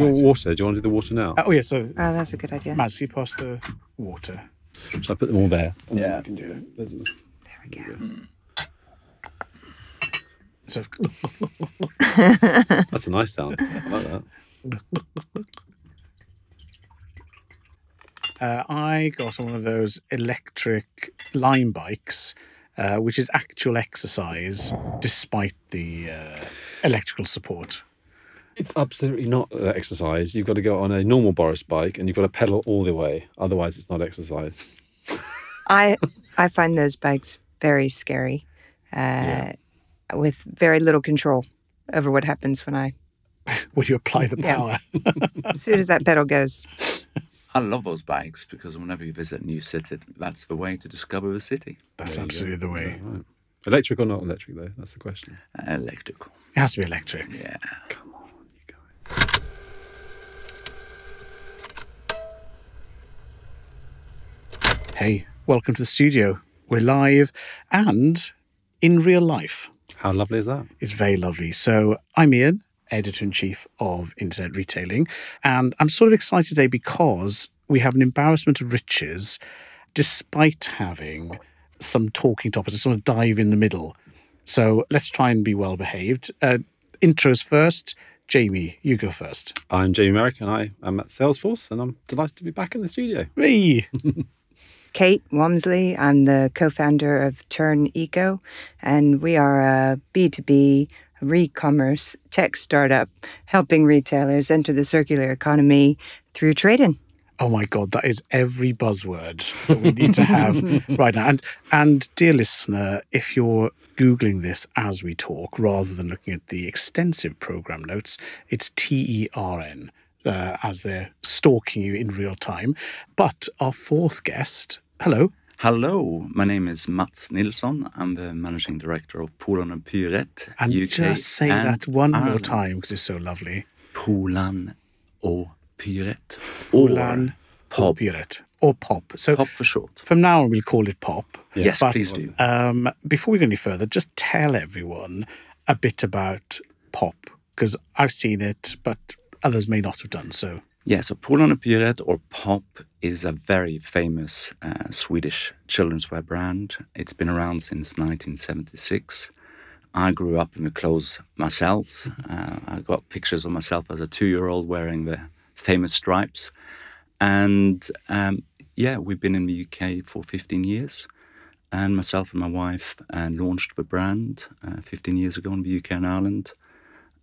Do you want water? Do you want to do the water now? Uh, oh, yeah, so Oh, that's a good idea. Mats, can you pass the water? Shall I put them all there? Yeah, I can do it. There's a- There we go. So, That's a nice sound. I like that. uh, I got on one of those electric line bikes, uh, which is actual exercise despite the uh, electrical support. It's absolutely not uh, exercise. You've got to go on a normal Boris bike and you've got to pedal all the way. Otherwise, it's not exercise. I I find those bikes very scary, uh, with very little control over what happens when I When you apply the Yeah. power. as soon as that pedal goes. I love those bikes because whenever you visit a new city, that's the way to discover the city. That's There absolutely the way. Right. Electric or not electric, though? That's the question. Electrical. It has to be electric. Yeah. Come on, you guys. Hey, welcome to the studio. We're live and in real life. How lovely is that? It's very lovely. So, I'm Ian, editor in chief of Internet Retailing, and I'm sort of excited today because we have an embarrassment of riches despite having some talking topics. I just want to dive in the middle. So, let's try and be well behaved. Uh, intros first. Jamie, you go first. I'm Jamie Merrick and I am at Salesforce and I'm delighted to be back in the studio. Hey. Kate Walmsley. I'm the co-founder of Tern Eco, and we are a B2B re-commerce tech startup helping retailers enter the circular economy through trade-in. Oh my God, that is every buzzword that we need to have right now. And and dear listener, if you're googling this as we talk, rather than looking at the extensive program notes, it's T E R N uh, as they're stalking you in real time. But our fourth guest, hello, Hello, my name is Mats Nilsson. I'm the managing director of Polarn and Pyret and UK. just say and that one more time because it's so lovely. Polarn och Pyret. Ulan Pop. Pyret or pop. So Pop for short. from now on, we'll call it pop. Yes, But, please do. Um, before we go any further, just tell everyone a bit about pop because I've seen it, but others may not have done so. Yeah, so Polarn och Pyret or Pop is a very famous uh, Swedish children's wear brand. It's been around since 1976. I grew up in the clothes myself. Uh, I got pictures of myself as a two-year-old wearing the famous stripes, and um, yeah, we've been in the UK for 15 years. And myself and my wife uh, launched the brand uh, 15 years ago in the UK and Ireland,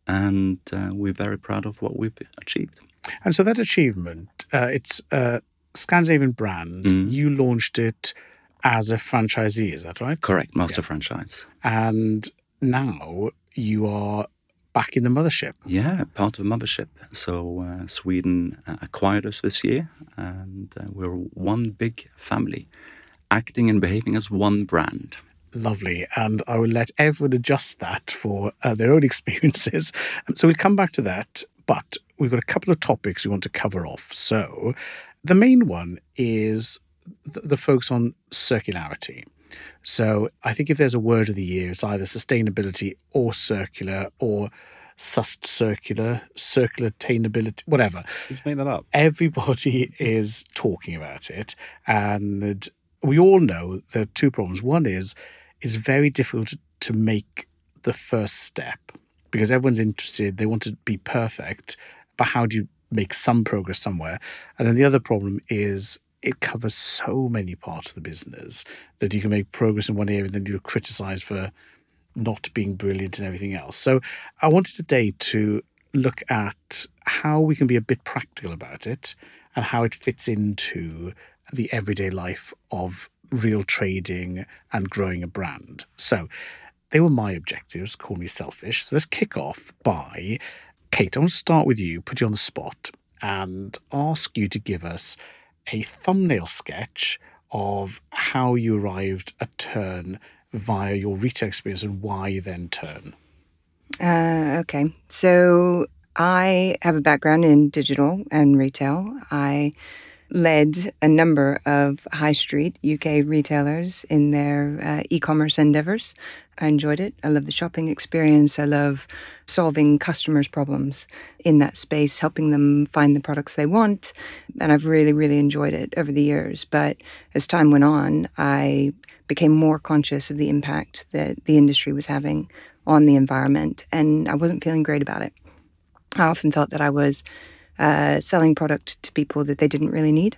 and uh, we're very proud of what we've achieved. And so that achievement, uh, it's a Scandinavian brand. Mm. You launched it as a franchisee, is that right? Correct, master franchise. And now you are back in the mothership. Yeah, part of the mothership. So uh, Sweden uh, acquired us this year, and uh, we're one big family, acting and behaving as one brand. Lovely. And I will let everyone adjust that for uh, their own experiences. Um, So we'll come back to that. But we've got a couple of topics we want to cover off. So the main one is the, the focus on circularity. So I think if there's a word of the year, it's either sustainability or circular or sust circular, circular attainability, whatever. Just make that up. everybody is talking about it and we all know there are two problems. One is it's very difficult to make the first step because everyone's interested they want to be perfect but how do you make some progress somewhere? And then the other problem is it covers so many parts of the business that you can make progress in one area and then you're criticized for not being brilliant and everything else so i wanted today to look at how we can be a bit practical about it and how it fits into the everyday life of real trading and growing a brand. So, they were my objectives. Call me selfish. So, let's kick off by Kate. I want to start with you, put you on the spot, and ask you to give us a thumbnail sketch of how you arrived at Tern via your retail experience and why then Tern. Uh, okay. So I have a background in digital and retail. I led a number of high street UK retailers in their uh, e commerce endeavors. I enjoyed it. I love the shopping experience. I love solving customers' problems in that space, helping them find the products they want. And I've really, really enjoyed it over the years. But as time went on, I became more conscious of the impact that the industry was having on the environment. And I wasn't feeling great about it. I often felt that I was uh, selling product to people that they didn't really need.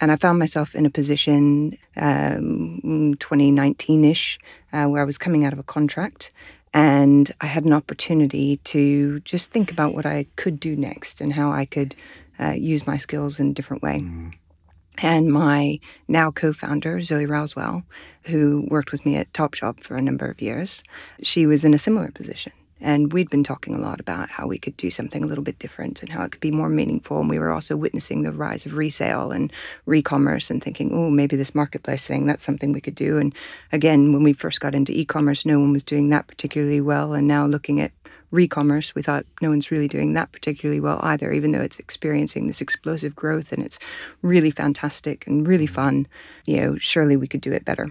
And I found myself in a position um, 2019 ish uh, where I was coming out of a contract and I had an opportunity to just think about what I could do next and how I could uh, use my skills in a different way. Mm. And my now co founder, Zoe Roswell, who worked with me at Topshop for a number of years, she was in a similar position. And we'd been talking a lot about how we could do something a little bit different and how it could be more meaningful. And we were also witnessing the rise of resale and re-commerce and thinking, oh, maybe this marketplace thing, that's something we could do. And again, when we first got into e-commerce, no one was doing that particularly well. And now looking at re-commerce, we thought no one's really doing that particularly well either, even though it's experiencing this explosive growth and it's really fantastic and really fun. You know, surely we could do it better.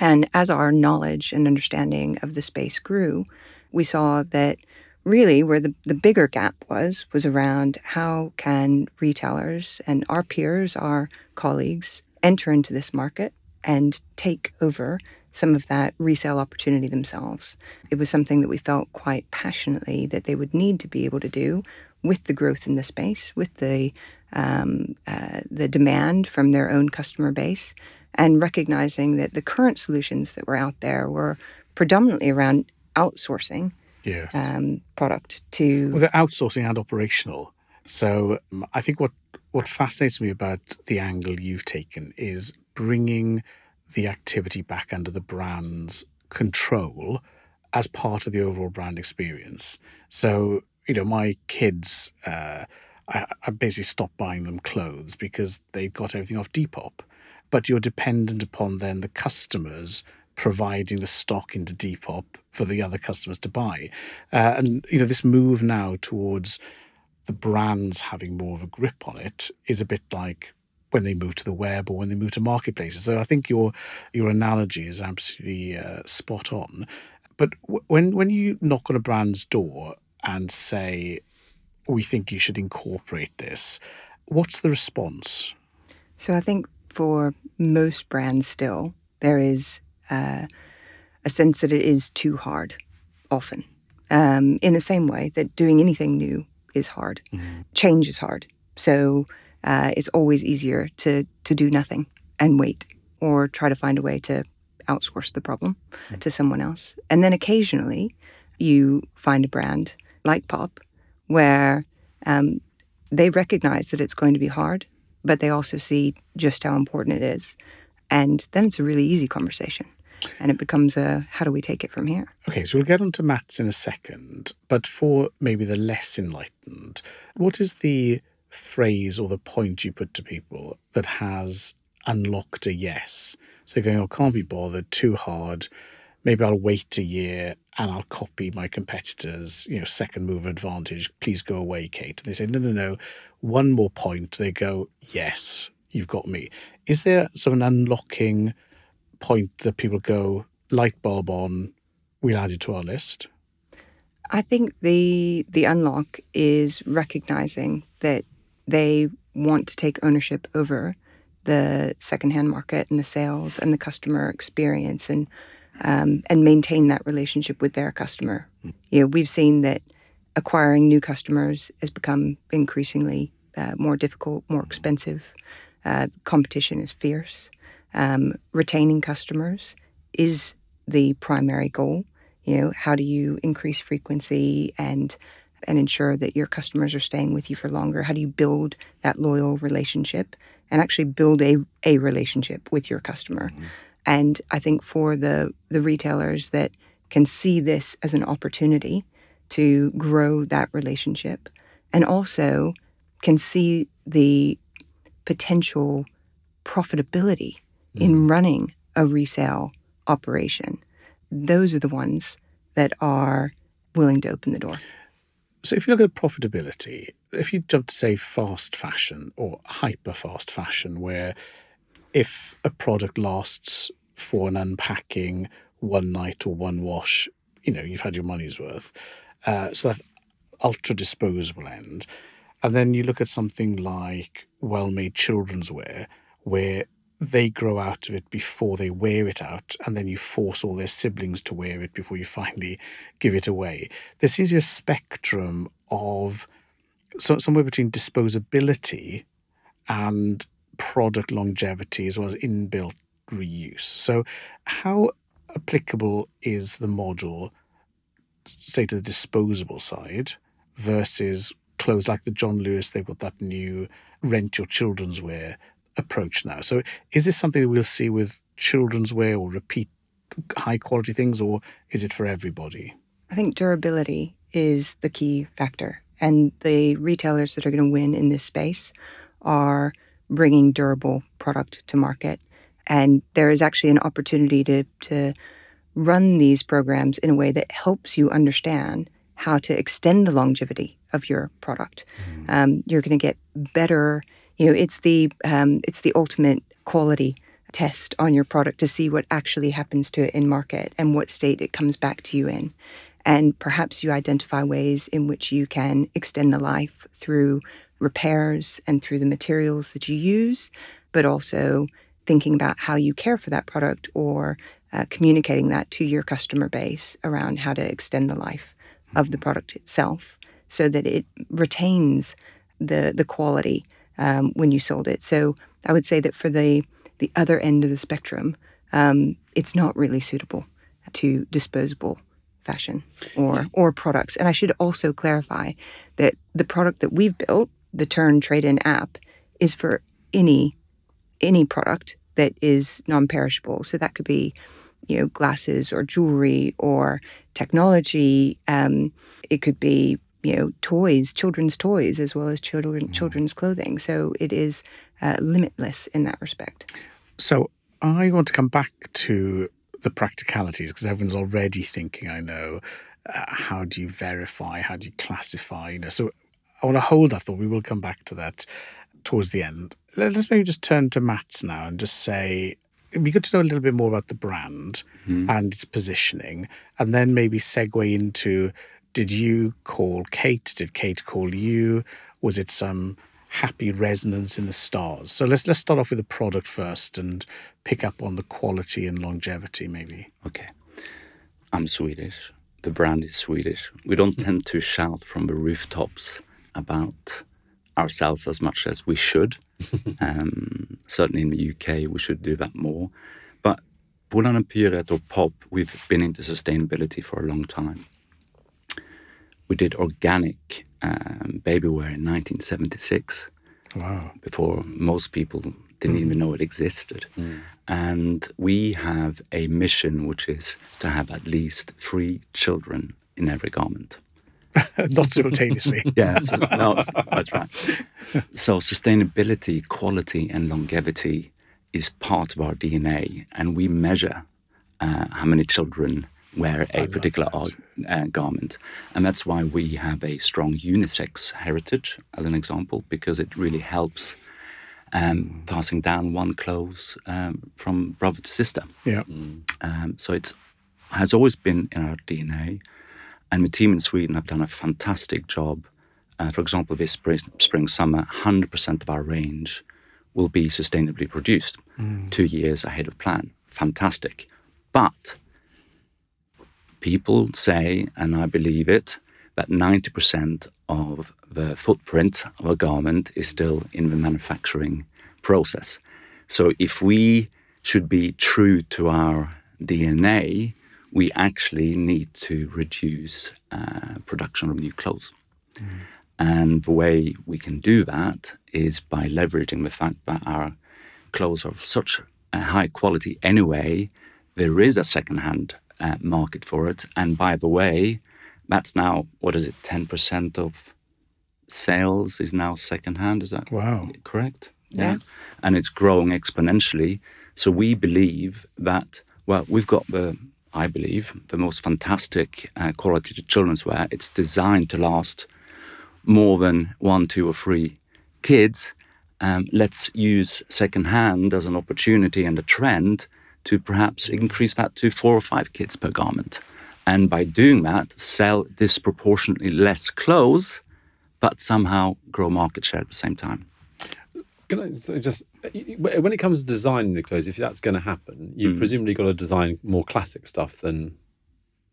And as our knowledge and understanding of the space grew, we saw that really where the, the bigger gap was was around how can retailers and our peers our colleagues enter into this market and take over some of that resale opportunity themselves. It was something that we felt quite passionately that they would need to be able to do with the growth in the space with the um, uh, the demand from their own customer base and recognizing that the current solutions that were out there were predominantly around outsourcing yes. um, product to. Well, they're outsourcing and operational. So um, I think what what fascinates me about the angle you've taken is bringing the activity back under the brand's control as part of the overall brand experience. So you know, my kids, uh, I, I basically stopped buying them clothes because they got everything off Depop. But you're dependent upon then the customers providing the stock into Depop for the other customers to buy. Uh, and you know, this move now towards the brands having more of a grip on it is a bit like when they move to the web or when they move to marketplaces. So I think your your analogy is absolutely uh, spot on. But w- when when you knock on a brand's door and say, "We think you should incorporate this," what's the response? So I think for most brands, still there is uh, a sense that it is too hard, often. Um, in the same way that doing anything new is hard, mm-hmm. change is hard. So uh, it's always easier to to do nothing and wait, or try to find a way to outsource the problem mm-hmm. to someone else. And then occasionally, you find a brand like Pop where um, they recognize that it's going to be hard, but they also see just how important it is. And then it's a really easy conversation and it becomes a how do we take it from here? Okay, so we'll get on to Mats in a second, but for maybe the less enlightened, what is the phrase or the point you put to people that has unlocked a yes? So going, oh, can't be bothered, too hard. Maybe I'll wait a year and I'll copy my competitors, you know, second mover advantage. Please go away, Kate. And they say, no, no, no. One more point. They go, yes, you've got me. Is there sort of an unlocking point that people go, light bulb on, we'll add it to our list? I think the the unlock is recognizing that they want to take ownership over the secondhand market and the sales and the customer experience and um, and maintain that relationship with their customer. Mm. You know, we've seen that acquiring new customers has become increasingly uh, more difficult, more expensive. Uh, competition is fierce um, retaining customers is the primary goal. You know, how do you increase frequency and and ensure that your customers are staying with you for longer? How do you build that loyal relationship and actually build a, a relationship with your customer? Mm-hmm. And I think for the the retailers that can see this as an opportunity to grow that relationship and also can see the potential profitability in running a resale operation. Those are the ones that are willing to open the door. So if you look at profitability, if you jump to say fast fashion or hyper fast fashion, where if a product lasts for an unpacking one night or one wash, you know, you've had your money's worth. Uh, so that ultra disposable end. And then you look at something like well made children's wear, where they grow out of it before they wear it out, and then you force all their siblings to wear it before you finally give it away. There seems to be a spectrum of so, somewhere between disposability and product longevity as well as inbuilt reuse. So, how applicable is the model, say, to the disposable side versus clothes like the John Lewis? They've got that new rent your children's wear approach now. So, is this something that we'll see with children's wear or repeat high quality things, or is it for everybody? I think durability is the key factor. And the retailers that are going to win in this space are bringing durable product to market. And there is actually an opportunity to, to run these programs in a way that helps you understand how to extend the longevity of your product. Mm. Um, you're going to get better. You know, it's the um, it's the ultimate quality test on your product to see what actually happens to it in market and what state it comes back to you in. And perhaps you identify ways in which you can extend the life through repairs and through the materials that you use, but also thinking about how you care for that product or uh, communicating that to your customer base around how to extend the life of the product itself so that it retains the the quality um, when you sold it. So I would say that for the the other end of the spectrum, um, it's not really suitable to disposable fashion or or products. And I should also clarify that the product that we've built, the Tern Trade In app, is for any any product that is non-perishable. So that could be, you know, glasses or jewelry or technology. Um, it could be you know toys, children's toys, as well as children mm. children's clothing. So it is uh, limitless in that respect. So I want to come back to the practicalities because everyone's already thinking, I know, uh, how do you verify? How do you classify? You know, so I want to hold that thought. We will come back to that towards the end. Let's maybe just turn to Mats now and just say it'd be good to know a little bit more about the brand mm-hmm. and its positioning, and then maybe segue into did you call Kate? Did Kate call you? Was it some happy resonance in the stars. So let's let's start off with the product first and pick up on the quality and longevity maybe. Okay. I'm Swedish. The brand is Swedish. We don't tend to shout from the rooftops about ourselves as much as we should. um, certainly in the UK, we should do that more. But Polarn Pyret or Pop, we've been into sustainability for a long time. We did organic um, Babyware in 1976. Wow. Before most people didn't mm. even know it existed. Mm. And we have a mission which is to have at least three children in every garment. Not simultaneously. yeah, so, no, that's right. So, sustainability, quality, and longevity is part of our DNA, and we measure uh, how many children wear a particular art, uh, garment. And that's why we have a strong unisex heritage, as an example, because it really helps um, passing down one clothes um, from brother to sister. Yeah. Mm. Um, so it has always been in our DNA. And the team in Sweden have done a fantastic job. Uh, for example, this spring, spring, summer, 100% of our range will be sustainably produced mm. two years ahead of plan. Fantastic. But people say, and I believe it, that 90% of the footprint of a garment is still in the manufacturing process. So if we should be true to our DNA, we actually need to reduce uh, production of new clothes. Mm. And the way we can do that is by leveraging the fact that our clothes are of such a high quality anyway, there is a second-hand uh, market for it. And by the way, that's now what is it? Ten percent of sales is now secondhand. Is that wow correct? Yeah. yeah. and it's growing exponentially. So we believe that well, we've got the I believe, the most fantastic uh, quality children's wear. It's designed to last more than one, two, or three kids. Um, let's use secondhand as an opportunity and a trend to perhaps increase that to four or five kids per garment. And by doing that, sell disproportionately less clothes, but somehow grow market share at the same time. Can I just when it comes to designing the clothes, if that's going to happen, you've Mm. presumably got to design more classic stuff than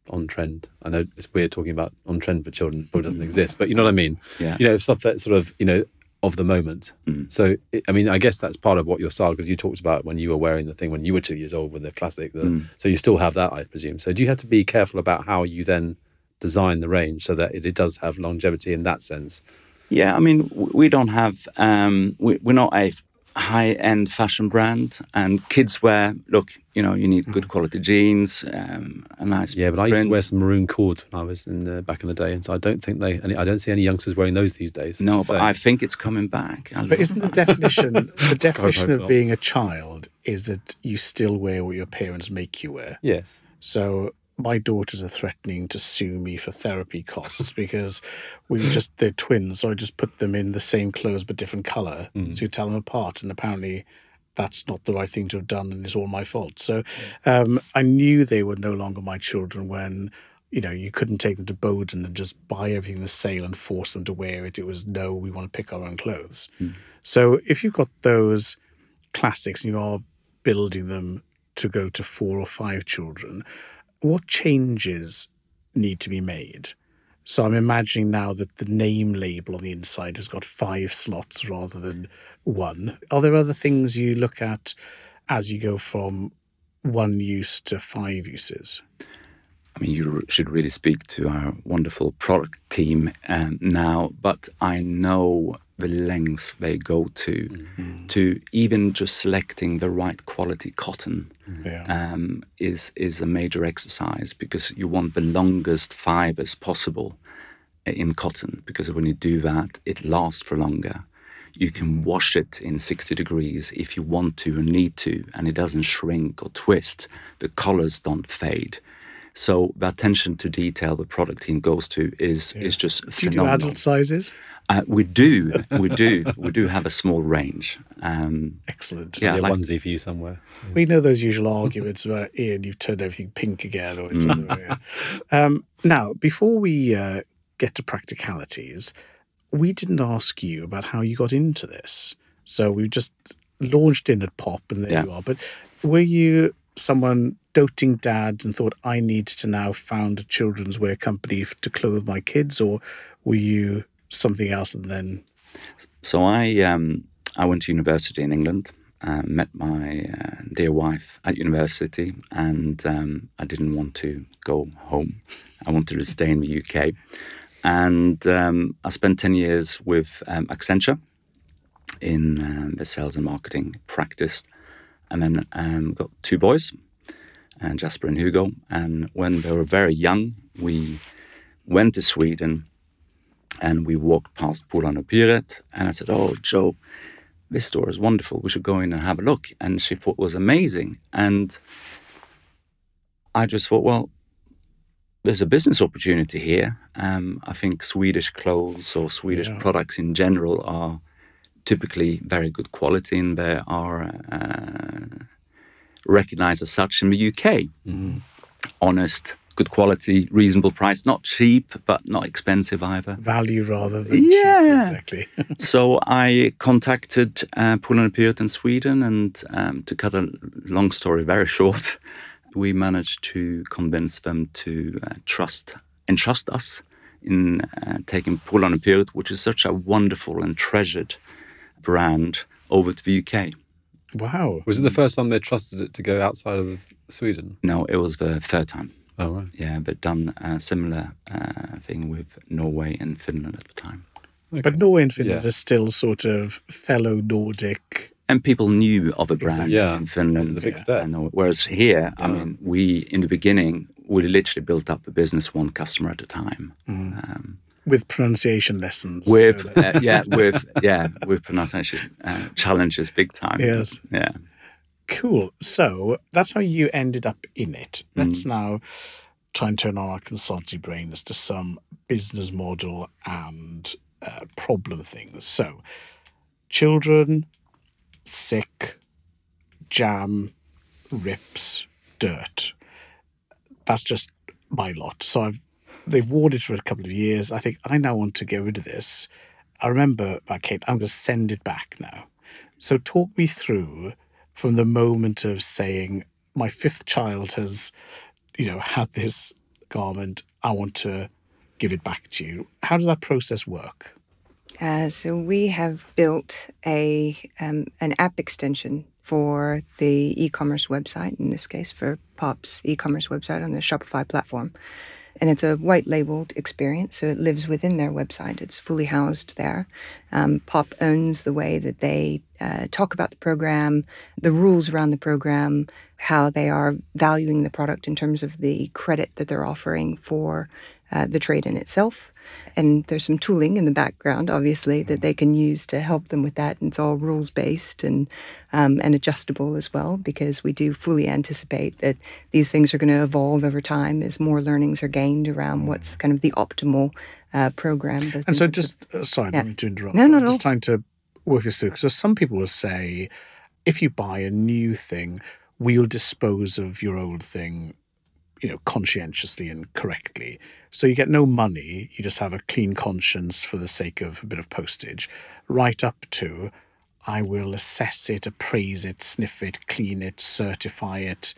on trend. I know it's weird talking about on trend for children, but it doesn't exist. But you know what I mean? Yeah. You know, stuff that's sort of you know of the moment. Mm. So it, I mean, I guess that's part of what your style because you talked about when you were wearing the thing when you were two years old with the classic. The, Mm. So you still have that, I presume. So do you have to be careful about how you then design the range so that it, it does have longevity in that sense? Yeah, I mean, we don't have, um, we, we're not a high end fashion brand. And kids wear, look, you know, you need good quality jeans, um, a nice. Yeah, but I used to wear some maroon cords when I was in the, back in the day, and so I don't think they. Any, I don't see any youngsters wearing those these days. No, but saying. I think it's coming back. I But isn't the definition the definition of not. being a child is that you still wear what your parents make you wear? yes. So my daughters are threatening to sue me for therapy costs because we were just they're twins, so I just put them in the same clothes but different color Mm. to tell them apart, and apparently that's not the right thing to have done, and it's all my fault. So um, I knew they were no longer my children when. You know, you couldn't take them to Boden and just buy everything in the sale and force them to wear it. It was no, we want to pick our own clothes. So if you've got those classics and you are building them to go to four or five children, what changes need to be made? So I'm imagining now that the name label on the inside has got five slots rather than one. Are there other things you look at as you go from one use to five uses? I mean, you should really speak to our wonderful product team um, now, but I know the lengths they go to to even just selecting the right quality cotton Yeah. um, is is a major exercise because you want the longest fibers possible in cotton because when you do that, it lasts for longer. You can wash it in 60 degrees if you want to or need to, and it doesn't shrink or twist. The colors don't fade. So the attention to detail the product team goes to is is just do you do adult sizes? Uh, we do, we do, we do have a small range. Um, Excellent. Yeah, Yeah, like- onesie for you somewhere. We know those usual arguments about Ian, you've turned everything pink again, or something. yeah. um, now, before we uh, get to practicalities, we didn't ask you about how you got into this. So we just launched in at Pop, and there Yeah. you are. But were you someone doting dad and thought I need to now found a children's wear company to clothe my kids, or were you something else and then? So I um, I went to university in England, uh, met my uh, dear wife at university, and um, I didn't want to go home. I wanted to stay in the UK, and um, I spent ten years with um, Accenture in um, the sales and marketing practice, and then um, got two boys, and Jasper and Hugo. And when they were very young, we went to Sweden and we walked past Polarn Pyret, and I said, "Oh, Joe, this store is wonderful. We should go in and have a look." And she thought it was amazing, and I just thought, well, there's a business opportunity here. Um, I think Swedish clothes or Swedish Yeah. products in general are typically very good quality, and they are uh, recognized as such in the UK. Honest, good quality, reasonable price, not cheap but not expensive either. value rather than cheap? Yeah. Exactly. So I contacted uh, Polarn Pyret in Sweden, and um, to cut a long story very short, we managed to convince them to uh, trust entrust us in uh, taking Polarn Pyret, which is such a wonderful and treasured brand, over to the UK. Wow. Was it the first time they trusted it to go outside of Sweden? No, it was the third time. Oh right. Yeah, but done a similar uh, thing with Norway and Finland at the time. But Norway and Finland Yeah. are still sort of fellow Nordic. and people knew of the brand Yeah. in Finland. It's a big step. Whereas here, I mean, we in the beginning we literally built up the business one customer at a time. Um, with pronunciation lessons. with so uh, yeah, with yeah, with pronunciation uh, challenges big time. Yes. Yeah. Cool. So that's how you ended up in it. Let's now try and turn on our consultancy brains to some business model and uh, problem things. So, children, sick, jam, rips, dirt. That's just my lot. So I've they've it for a couple of years. I think I now want to get rid of this. I remember, Kate, I'm going to send it back now. So talk me through from the moment of saying my fifth child has, you know, had this garment. I want to give it back to you. How does that process work? Uh, so we have built a um, an app extension for the e-commerce website. In this case, for Pop's e-commerce website on the Shopify platform, and it's a white labeled experience. So it lives within their website. It's fully housed there. Um, Pop owns the way that they uh, talk about the program, the rules around the program, how they are valuing the product in terms of the credit that they're offering for uh, the trade in itself. And there's some tooling in the background, obviously, that they can use to help them with that. And it's all rules based and um, and adjustable as well, because we do fully anticipate that these things are going to evolve over time as more learnings are gained around what's kind of the optimal uh, program. And so, just uh, sorry, I Yeah. to interrupt. No, I'm at just trying to work this through because some people will say, if you buy a new thing, we'll dispose of your old thing, you know, conscientiously and correctly. So you get no money; you just have a clean conscience for the sake of a bit of postage, right up to. I will assess it, appraise it, sniff it, clean it, certify it,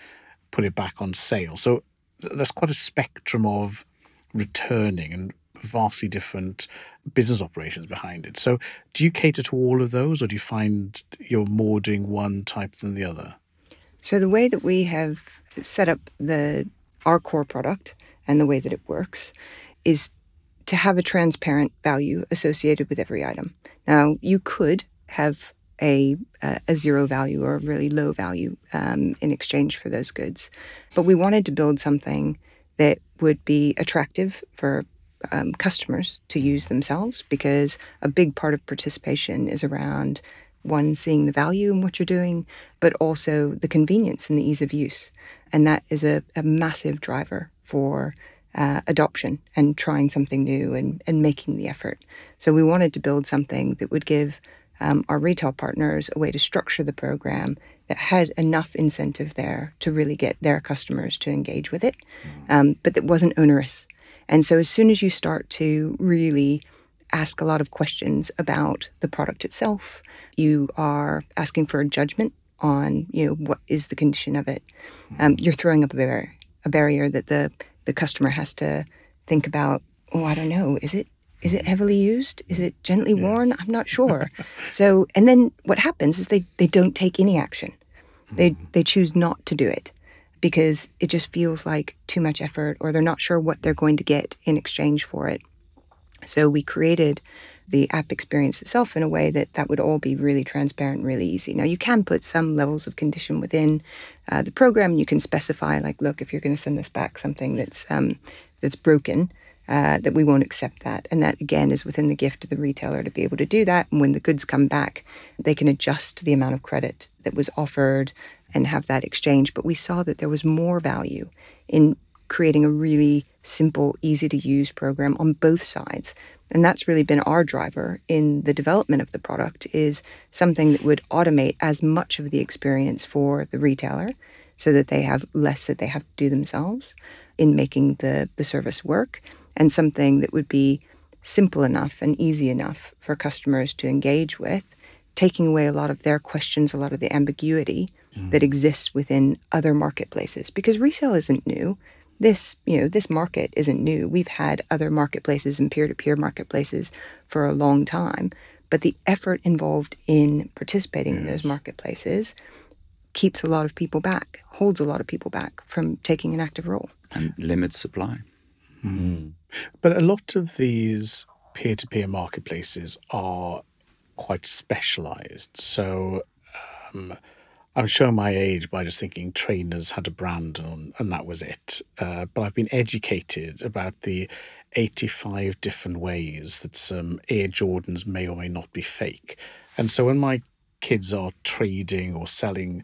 put it back on sale. So th- there's quite a spectrum of returning and vastly different business operations behind it. So, do you cater to all of those, or do you find you're more doing one type than the other? So the way that we have set up the our core product and the way that it works is to have a transparent value associated with every item. Now you could have a a, zero value or a really low value um, in exchange for those goods, but we wanted to build something that would be attractive for um, customers to use themselves because a big part of participation is around one seeing the value in what you're doing but also the convenience and the ease of use and that is a, a massive driver for uh, adoption and trying something new and, and making the effort so we wanted to build something that would give um, our retail partners a way to structure the program that had enough incentive there to really get their customers to engage with it, um, but that wasn't onerous. And so, as soon as you start to really ask a lot of questions about the product itself, you are asking for a judgment on, you know, what is the condition of it. Um, you're throwing up a barrier, a barrier that the the customer has to think about. Oh, I don't know. Is it is it mm-hmm. heavily used? Is it gently worn? I'm not sure. so, and then what happens is they, they don't take any action. They mm-hmm. they choose not to do it because it just feels like too much effort or they're not sure what they're going to get in exchange for it. So we created the app experience itself in a way that that would all be really transparent, really easy. Now you can put some levels of condition within uh, the program. You can specify like, look, if you're going to send us back something that's um, that's broken, uh, that we won't accept that. And that again is within the gift of the retailer to be able to do that. And when the goods come back, they can adjust the amount of credit that was offered and have that exchange. But we saw that there was more value in creating a really simple, easy to use program on both sides. And that's really been our driver in the development of the product is something that would automate as much of the experience for the retailer so that they have less that they have to do themselves in making the, the service work and something that would be simple enough and easy enough for customers to engage with, taking away a lot of their questions, a lot of the ambiguity mm. that exists within other marketplaces. Because resale isn't new. This, you know, this market isn't new. We've had other marketplaces and peer-to-peer marketplaces for a long time, but the effort involved in participating in those marketplaces keeps a lot of people back, holds a lot of people back from taking an active role. and limits supply. But a lot of these peer to peer marketplaces are quite specialized. So um, I'm showing my age by just thinking trainers had a brand and, and that was it. Uh, but I've been educated about the 85 different ways that some Air Jordans may or may not be fake. And so when my kids are trading or selling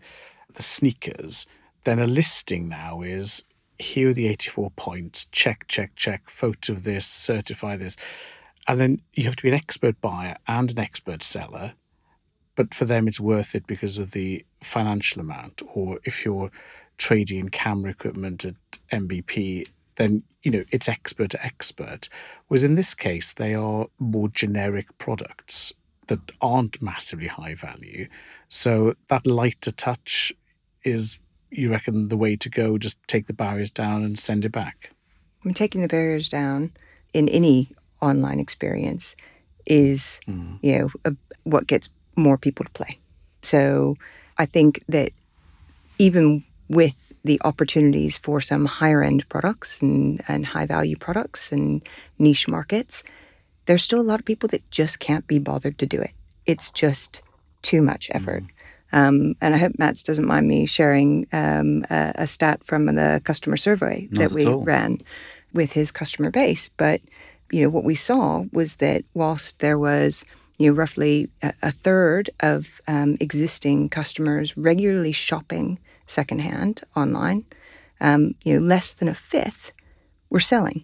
the sneakers, then a listing now is here are the 84 points, check, check, check, photo this, certify this. And then you have to be an expert buyer and an expert seller. But for them, it's worth it because of the financial amount. Or if you're trading camera equipment at MBP, then you know it's expert to expert. Whereas in this case, they are more generic products that aren't massively high value. So that lighter touch is, you reckon, the way to go? Just take the barriers down and send it back. I mean, taking the barriers down in any online experience is, Mm. you know, a, what gets more people to play. So I think that even with the opportunities for some higher end products and, and high value products and niche markets, there's still a lot of people that just can't be bothered to do it. It's just too much effort. Um, and I hope Mats doesn't mind me sharing um, a, a stat from the customer survey Not that we all. ran with his customer base. But you know what we saw was that whilst there was you know roughly a, a third of um, existing customers regularly shopping secondhand online, um, you know less than a fifth were selling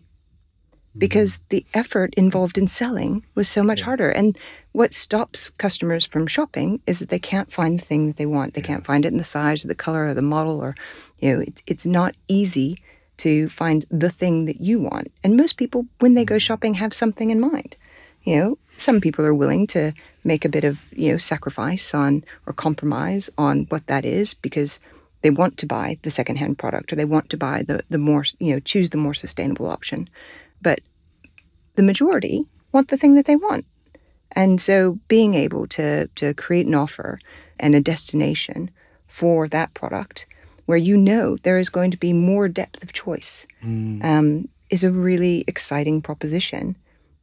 because the effort involved in selling was so much harder. And what stops customers from shopping is that they can't find the thing that they want. They can't find it in the size or the color or the model, or you know, it, it's not easy to find the thing that you want. And most people, when they go shopping, have something in mind. You know, some people are willing to make a bit of you know sacrifice on or compromise on what that is because they want to buy the secondhand product or they want to buy the the more you know choose the more sustainable option. But the majority want the thing that they want. And so being able to to create an offer and a destination for that product where you know there is going to be more depth of choice um, is a really exciting proposition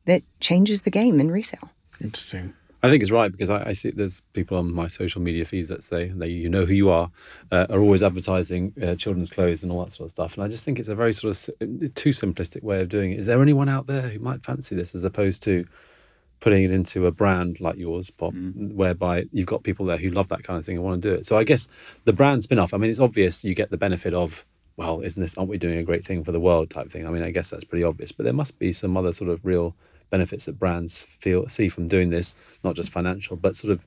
that changes the game in resale. Interesting. I think it's right because I, I see there's people on my social media feeds that say they you know who you are uh, are always advertising uh, children's clothes and all that sort of stuff and I just think it's a very sort of too simplistic way of doing it. Is there anyone out there who might fancy this as opposed to putting it into a brand like yours, Pop, whereby you've got people there who love that kind of thing and want to do it. So I guess the brand spin off. I mean, it's obvious you get the benefit of well, isn't this aren't we doing a great thing for the world type thing? I mean, I guess that's pretty obvious, but there must be some other sort of real benefits that brands feel see from doing this, not just financial, but sort of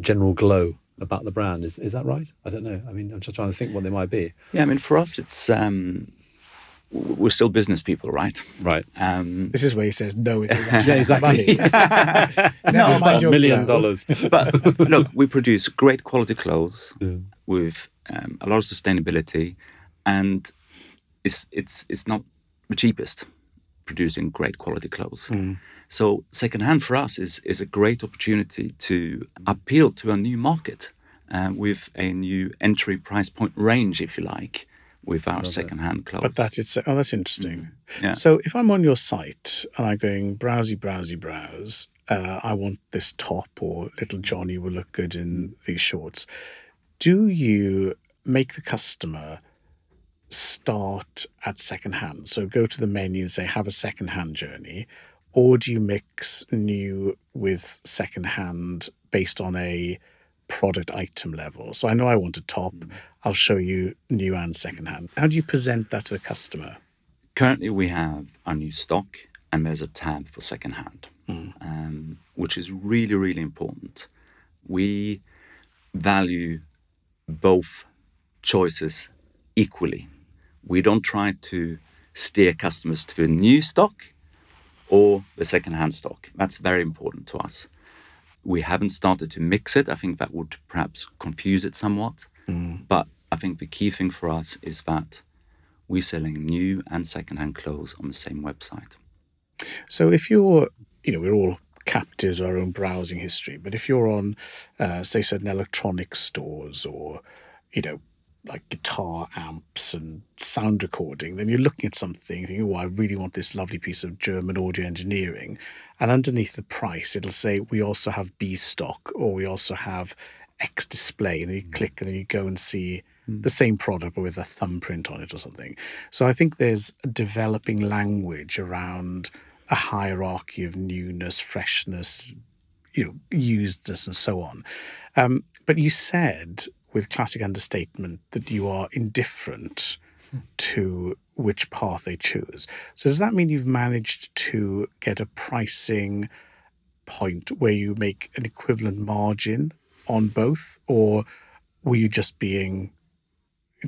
general glow about the brand. Is is that right? I don't know. I mean, I'm just trying to think what they might be. Yeah, I mean, for us, it's um, we're still business people, right? Right. Um, This is where he says, no, it isn't. Yeah, exactly. Never mind a million glow. dollars. but look, we produce great quality clothes Yeah. with um, a lot of sustainability, and it's it's it's not the cheapest producing great quality clothes. So secondhand for us is is a great opportunity to appeal to a new market uh, with a new entry price point range, if you like, with our secondhand clothes. But that it's oh, that's interesting. Yeah. So if I'm on your site and I'm going browsy, browsy, browse, uh, I want this top or little Johnny will look good in these shorts. Do you make the customer start at second hand? So go to the menu and say have a second hand journey, or do you mix new with second hand based on a product item level? So I know I want a top. I'll show you new and second hand. How do you present that to the customer? Currently, we have our new stock, and there's a tab for secondhand, um, which is really, really important. We value both choices equally. We don't try to steer customers to the new stock or the secondhand stock. That's very important to us. We haven't started to mix it. I think that would perhaps confuse it somewhat. But I think the key thing for us is that we're selling new and secondhand clothes on the same website. So if you're, you know, we're all captives of our own browsing history, but if you're on, uh, say, certain electronic stores or, you know, like guitar amps and sound recording, then you're looking at something thinking, oh, I really want this lovely piece of German audio engineering. And underneath the price, it'll say, we also have B stock or we also have X display. And you click and then you go and see the same product but with a thumbprint on it or something. So I think there's a developing language around a hierarchy of newness, freshness, you know, usedness, and so on. Um, but you said with classic understatement that you are indifferent to which path they choose. So does that mean you've managed to get a pricing point where you make an equivalent margin on both, or were you just being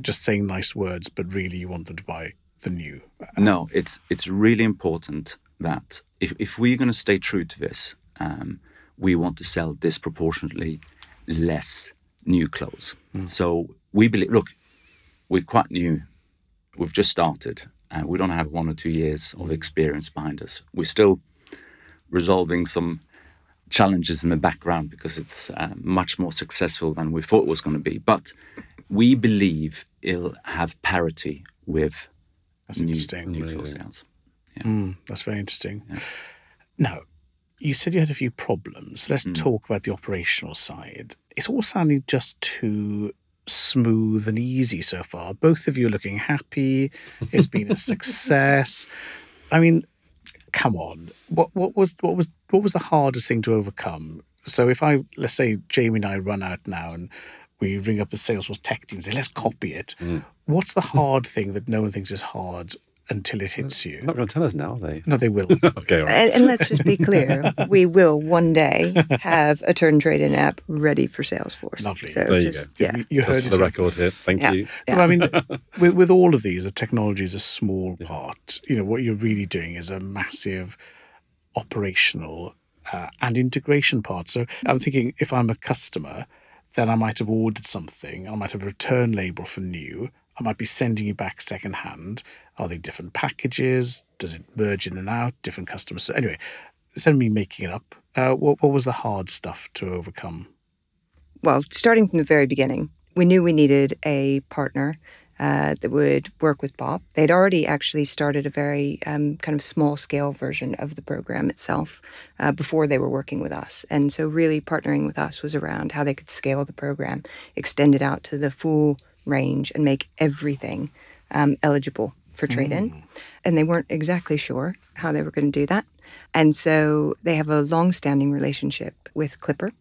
just saying nice words, but really you want them to buy the new? No, it's it's really important that if, if we're going to stay true to this, um, we want to sell disproportionately less new clothes. So we believe, look, we're quite new. We've just started. Uh, we don't have one or two years of experience behind us. We're still resolving some challenges in the background because it's uh, much more successful than we thought it was going to be. But we believe it'll have parity with That's new, interesting. new clothes Amazing. sales. Mm, that's very interesting. Yeah. Now, you said you had a few problems. Let's Mm. talk about the operational side. It's all sounding just too smooth and easy so far. Both of you are looking happy. It's been a success. I mean, come on. What what was what was what was the hardest thing to overcome? So if I let's say Jamie and I run out now and we ring up the Salesforce tech team and say, let's copy it. Mm. What's the hard thing that no one thinks is hard until it hits you. They're you? not going to tell us now, are they? No, they will. okay, all right. And, and let's just be clear, we will one day have a Tern trade in app ready for Salesforce. Lovely. So There you just, go. yeah. You, you Just heard for it the record here. Thank Yeah. you. Yeah. Well, I mean, with, with all of these, the technology is a small part. You know, what you're really doing is a massive operational uh, and integration part. So I'm thinking if I'm a customer, then I might have ordered something, I might have a return label for new, I might be sending you back secondhand. Are they different packages? Does it merge in and out? Different customers? So anyway, instead of me making it up, uh, what, what was the hard stuff to overcome? well, starting from the very beginning, we knew we needed a partner uh, that would work with Pop. They'd already actually started a very um, kind of small scale version of the program itself uh, before they were working with us. And so, really, partnering with us was around how they could scale the program, extend it out to the full range, and make everything um, eligible for trade in. And they weren't exactly sure how they were going to do that. And so, they have a long standing relationship with Clipper.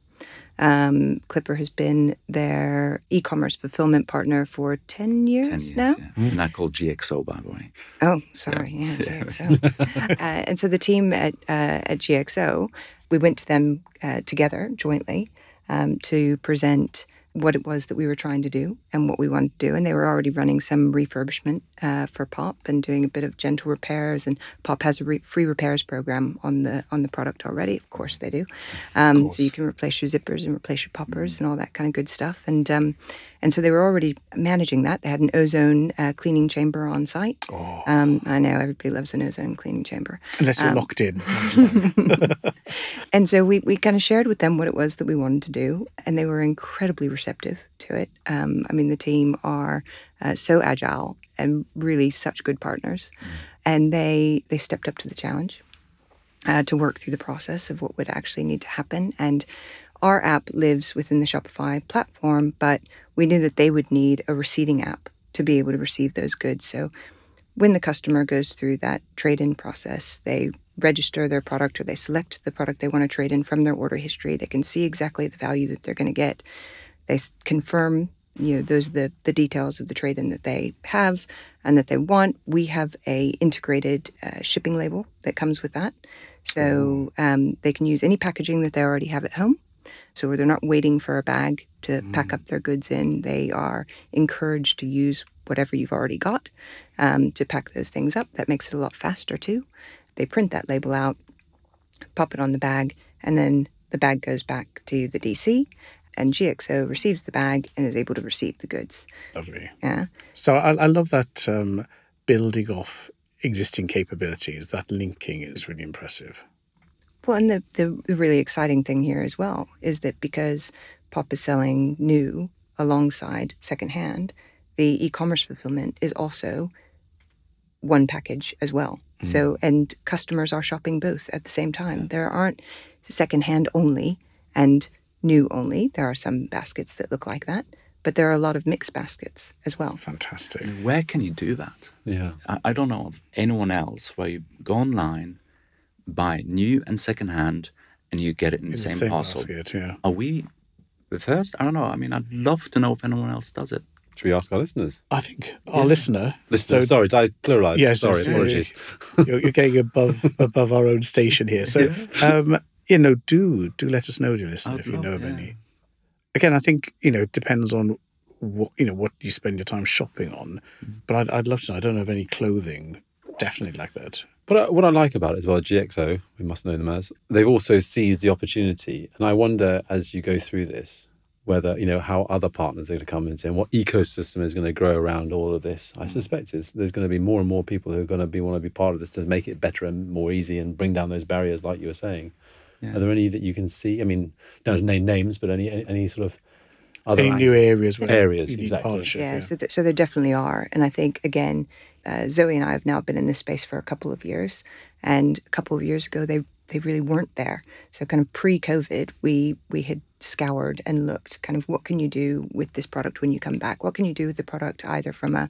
Um, Clipper has been their e-commerce fulfillment partner for ten years, 10 years, now. yeah. Not called GXO, by the way. Oh, sorry, yeah, GXO. uh, and so the team at uh, at GXO, we went to them uh, together jointly um, to present what it was that we were trying to do and what we wanted to do. And they were already running some refurbishment uh, for Pop and doing a bit of gentle repairs. And Pop has a re- free repairs program on the on the product already. Of course, they do. Um, course. so you can replace your zippers and replace your poppers and all that kind of good stuff. And um, and so they were already managing that. They had an ozone uh, cleaning chamber on site. Oh, Um, I know everybody loves an ozone cleaning chamber. unless you're um, locked in. And so we, we kind of shared with them what it was that we wanted to do, and they were incredibly receptive to it. Um, I mean, the team are uh, so agile and really such good partners, and they they stepped up to the challenge uh, to work through the process of what would actually need to happen. And our app lives within the Shopify platform, but we knew that they would need a receipting app to be able to receive those goods. So when the customer goes through that trade in process, they register their product or they select the product they want to trade in from their order history. They can see exactly the value that they're going to get. They s- confirm, you know, those are the, the details of the trade in that they have and that they want. We have a integrated uh, shipping label that comes with that. So um, they can use any packaging that they already have at home. So they're not waiting for a bag to pack up their goods in. They are encouraged to use whatever you've already got um, to pack those things up. That makes it a lot faster too. They print that label out, pop it on the bag, and then the bag goes back to the DC, and GXO receives the bag and is able to receive the goods. Lovely. Yeah. So I, I love that um, building off existing capabilities. That linking is really impressive. Well, and the, the, the really exciting thing here as well is that because Pop is selling new alongside secondhand, the e commerce fulfillment is also one package as well. Mm-hmm. So, and customers are shopping both at the same time. There aren't secondhand only and new only. There are some baskets that look like that, but there are a lot of mixed baskets as well. Fantastic. Where can you do that? Yeah. I, I don't know of anyone else where you go online, buy new and second hand, and you get it in the, In same, parcel. basket, yeah. Are we the first. I don't know. I mean, I'd love to know if anyone else does it. Should we ask our listeners? I think our listener. Listeners, so sorry, did I pluralise? Yes, sorry, yes, apologies. you're, you're getting above above our own station here. So, um, you know, do do let us know, dear listener, I'd if you know of yeah. any. Again, I think you know it depends on what you know what you spend your time shopping on. Mm. But I'd, I'd love to know. I don't know of any clothing definitely like that. But uh, what I like about it as well, GXO, we must know them as, they've also seized the opportunity. And I wonder as you go through this, whether, you know, how other partners are going to come into and what ecosystem is going to grow around all of this. I suspect is there's going to be more and more people who are going to be want to be part of this to make it better and more easy and bring down those barriers, like you were saying. Yeah. Are there any that you can see? I mean, don't name names, but any any, any sort of other Any new areas? Where Areas, you exactly. partnership, yeah, So, th- so there definitely are. And I think, again, uh, Zoe and I have now been in this space for a couple of years. And a couple of years ago, they, they really weren't there. So, kind of pre COVID, we, we had scoured and looked kind of what can you do with this product when you come back? What can you do with the product either from a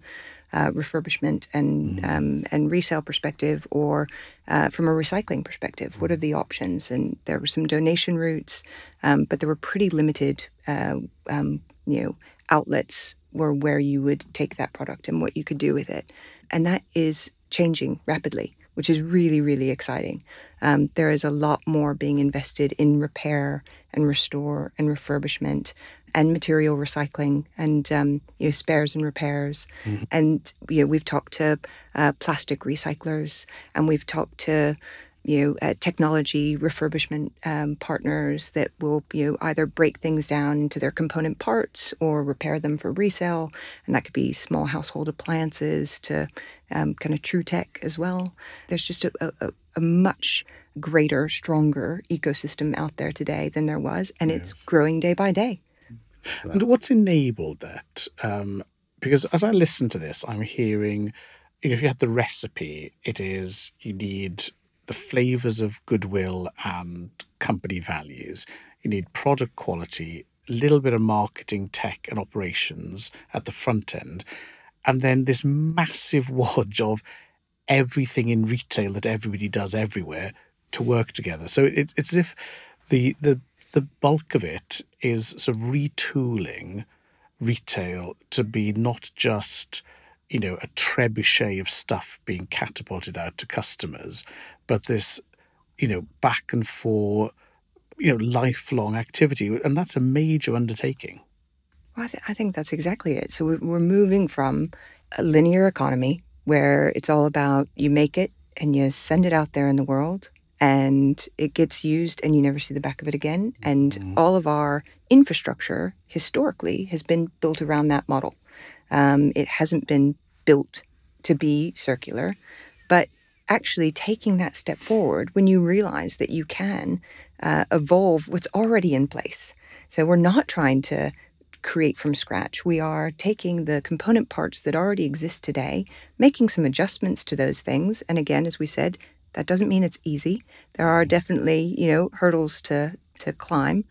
uh, refurbishment and um, and resale perspective or uh, from a recycling perspective? What are the options? And there were some donation routes, um, but there were pretty limited, uh, um, you know, outlets were where you would take that product and what you could do with it, and that is changing rapidly, which is really really exciting. Um, there is a lot more being invested in repair and restore and refurbishment and material recycling and um, you know spares and repairs. And you know we've talked to uh, plastic recyclers and we've talked to you know uh, technology refurbishment um, partners that will you know either break things down into their component parts or repair them for resale. And that could be small household appliances to um, kind of true tech as well. There's just a, a, a- much greater stronger ecosystem out there today than there was and it's growing day by day. And what's enabled that? Um, because as I listen to this, I'm hearing, if you had the recipe, it is you need the flavors of goodwill and company values. You need product quality, a little bit of marketing, tech, and operations at the front end, and then this massive wodge of everything in retail that everybody does everywhere to work together. So it, it's as if the the the bulk of it is sort of retooling retail to be not just you know a trebuchet of stuff being catapulted out to customers, but this you know back and forth you know lifelong activity, and that's a major undertaking. Well, I, th- I think that's exactly it. So we're, we're moving from a linear economy where it's all about you make it and you send it out there in the world and it gets used and you never see the back of it again. And all of our infrastructure historically has been built around that model. Um, it hasn't been built to be circular, but actually taking that step forward when you realize that you can uh, evolve what's already in place. So we're not trying to create from scratch. We are taking the component parts that already exist today, making some adjustments to those things. And again, as we said, that doesn't mean it's easy. There are definitely, you know, hurdles to to climb,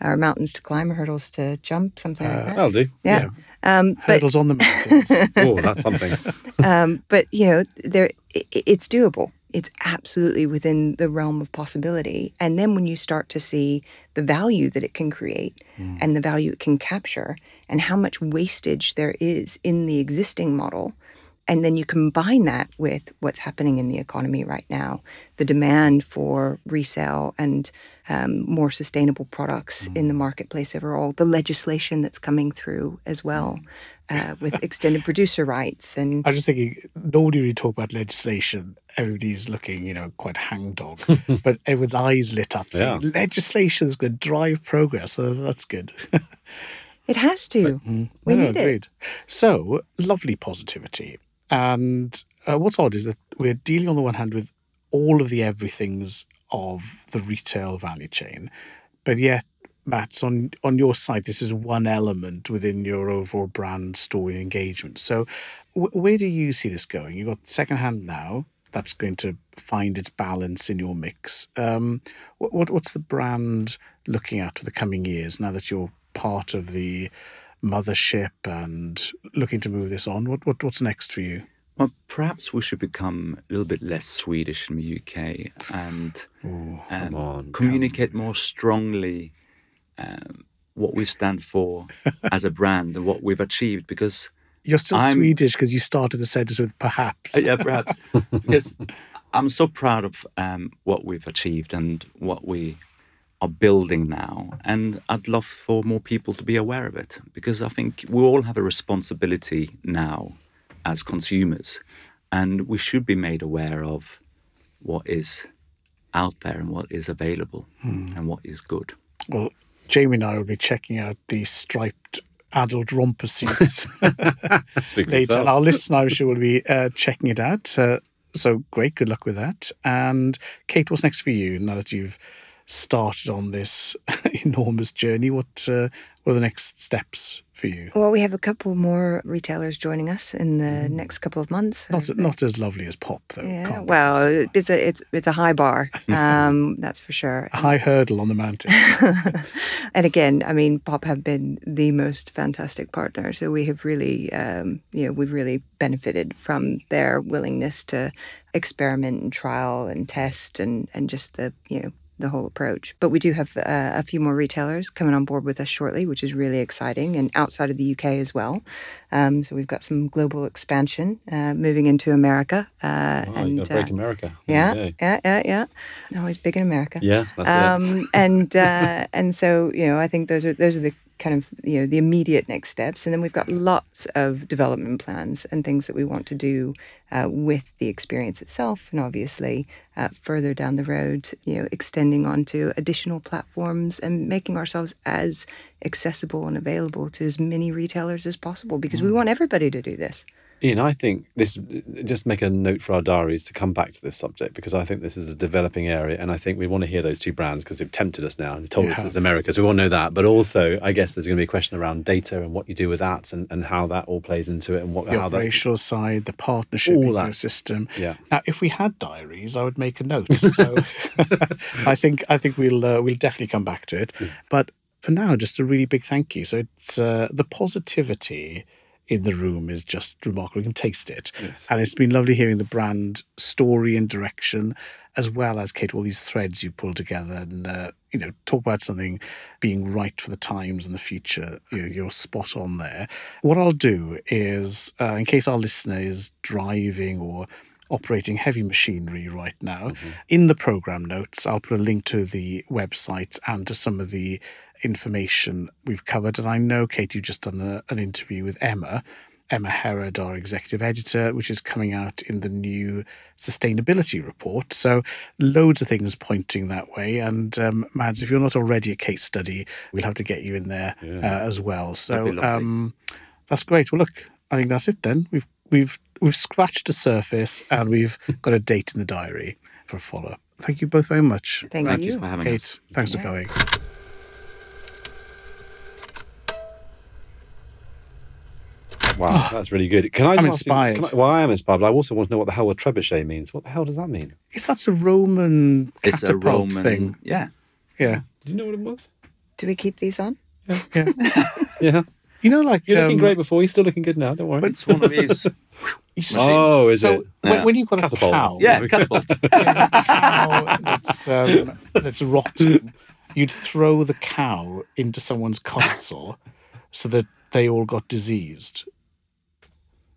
or mountains to climb, or hurdles to jump, something like that. That'll do. Yeah. Um, but Hurdles on the mountains. Oh, that's something. um, but you know, there i i- it's doable. It's absolutely within the realm of possibility. And then when you start to see the value that it can create and the value it can capture, and how much wastage there is in the existing model, and then you combine that with what's happening in the economy right now, the demand for resale and um, more sustainable products in the marketplace overall, the legislation that's coming through as well uh, with extended producer rights and I was just thinking, nobody really talk about legislation. Everybody's looking, you know, quite hangdog, but everyone's eyes lit up saying legislation is going to drive progress. So that's good. it has to. We No, need it. So lovely positivity. And uh, what's odd is that we're dealing on the one hand with all of the everythings of the retail value chain, but yet, Matt, on on your side, this is one element within your overall brand story engagement. So, w- where do you see this going? You've got secondhand now. That's going to find its balance in your mix. Um, what, what what's the brand looking at for the coming years now that you're part of the mothership and looking to move this on? What, what what's next for you? Well, perhaps we should become a little bit less Swedish in the UK and um, on, communicate more strongly um, what we stand for as a brand and what we've achieved because You're still I'm- Swedish because you started the sentence with perhaps. Uh, yeah, perhaps because I'm so proud of um, what we've achieved and what we are building now, and I'd love for more people to be aware of it because I think we all have a responsibility now as consumers, and we should be made aware of what is out there and what is available and what is good. Well, Jamie and I will be checking out the striped adult romper suits later, and our listener, I'm sure, will be uh, checking it out. Uh, so great, good luck with that. And Kate, what's next for you now that you've started on this enormous journey? What uh, are the next steps for you? Well, we have a couple more retailers joining us in the next couple of months. Not not as lovely as Pop though. yeah, well, it's a it's it's a high bar, um, that's for sure. a high hurdle on the mountain. and again, I mean, Pop have been the most fantastic partner. So we have really, um, you know, we've really benefited from their willingness to experiment and trial and test and and just the you know the whole approach. But we do have uh, a few more retailers coming on board with us shortly, which is really exciting, and outside of the UK as well. Um, so we've got some global expansion uh, moving into America. Uh, Oh, you and break uh, America. yeah, Okay. yeah, yeah, yeah. Always big in America Yeah, that's it. um, and uh, and so you know I think those are those are the kind of you know the immediate next steps, and then we've got lots of development plans and things that we want to do uh, with the experience itself, and obviously uh, further down the road, you know, extending onto additional platforms and making ourselves as accessible and available to as many retailers as possible because we want everybody to do this. Ian, I think this just make a note for our diaries to come back to this subject because I think this is a developing area, and I think we want to hear those two brands because they've tempted us now and told They us it's America, so we all know that. But also, I guess there's going to be a question around data and what you do with that, and, and how that all plays into it, and what the how that. side, the partnership All that. ecosystem. Yeah. Now, if we had diaries, I would make a note. So I think I think we'll uh, we'll definitely come back to it. But for now, just a really big thank you. So it's uh, the positivity in the room is just remarkable. You can taste it, Yes. and it's been lovely hearing the brand story and direction, as well as Kate all these threads you pulled together and uh, you know talk about something being right for the times and the future. You're spot on there. What I'll do is, uh, in case our listener is driving or operating heavy machinery right now, in the program notes, I'll put a link to the website and to some of the information we've covered. And I know, Kate, you've just done a, an interview with Emma. Emma Herrod, our executive editor, which is coming out in the new sustainability report. So, loads of things pointing that way. And, um, Mats, if you're not already a case study, we'll have to get you in there Yeah. uh, as well. So, um, that's great. Well, look, I think that's it then. We've we've we've scratched the surface and we've got a date in the diary for a follow up. Thank you both very much. Thank Thank you. you for having Kate, us. thanks for Yeah. going. Wow, that's really good. Can I? I'm Just ask you- inspired. can I- well, I am inspired, but I also want to know what the hell a trebuchet means. What the hell does that mean? Is that a Roman It's a catapult Roman thing? Yeah. Yeah. Do you know what it was? Do we keep these on? Yeah. Yeah, You know, like you're looking um, great before. You're still looking good now. Don't worry. It's one of these. you see- Oh, is so it? When, Yeah. when you've got Catapult. a cow, Yeah, catapult. yeah, a cow that's um, that's rotten, you'd throw the cow into someone's console so that they all got diseased.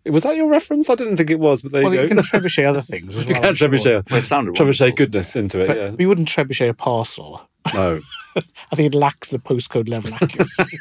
Was that your reference? I didn't think it was, but there well, you you go. can trebuchet other things as You well. can I'm sure. trebuchet, Well, it sounded trebuchet wonderful. goodness into it. But yeah. we wouldn't trebuchet a parcel. No. I think it lacks the postcode level accuracy.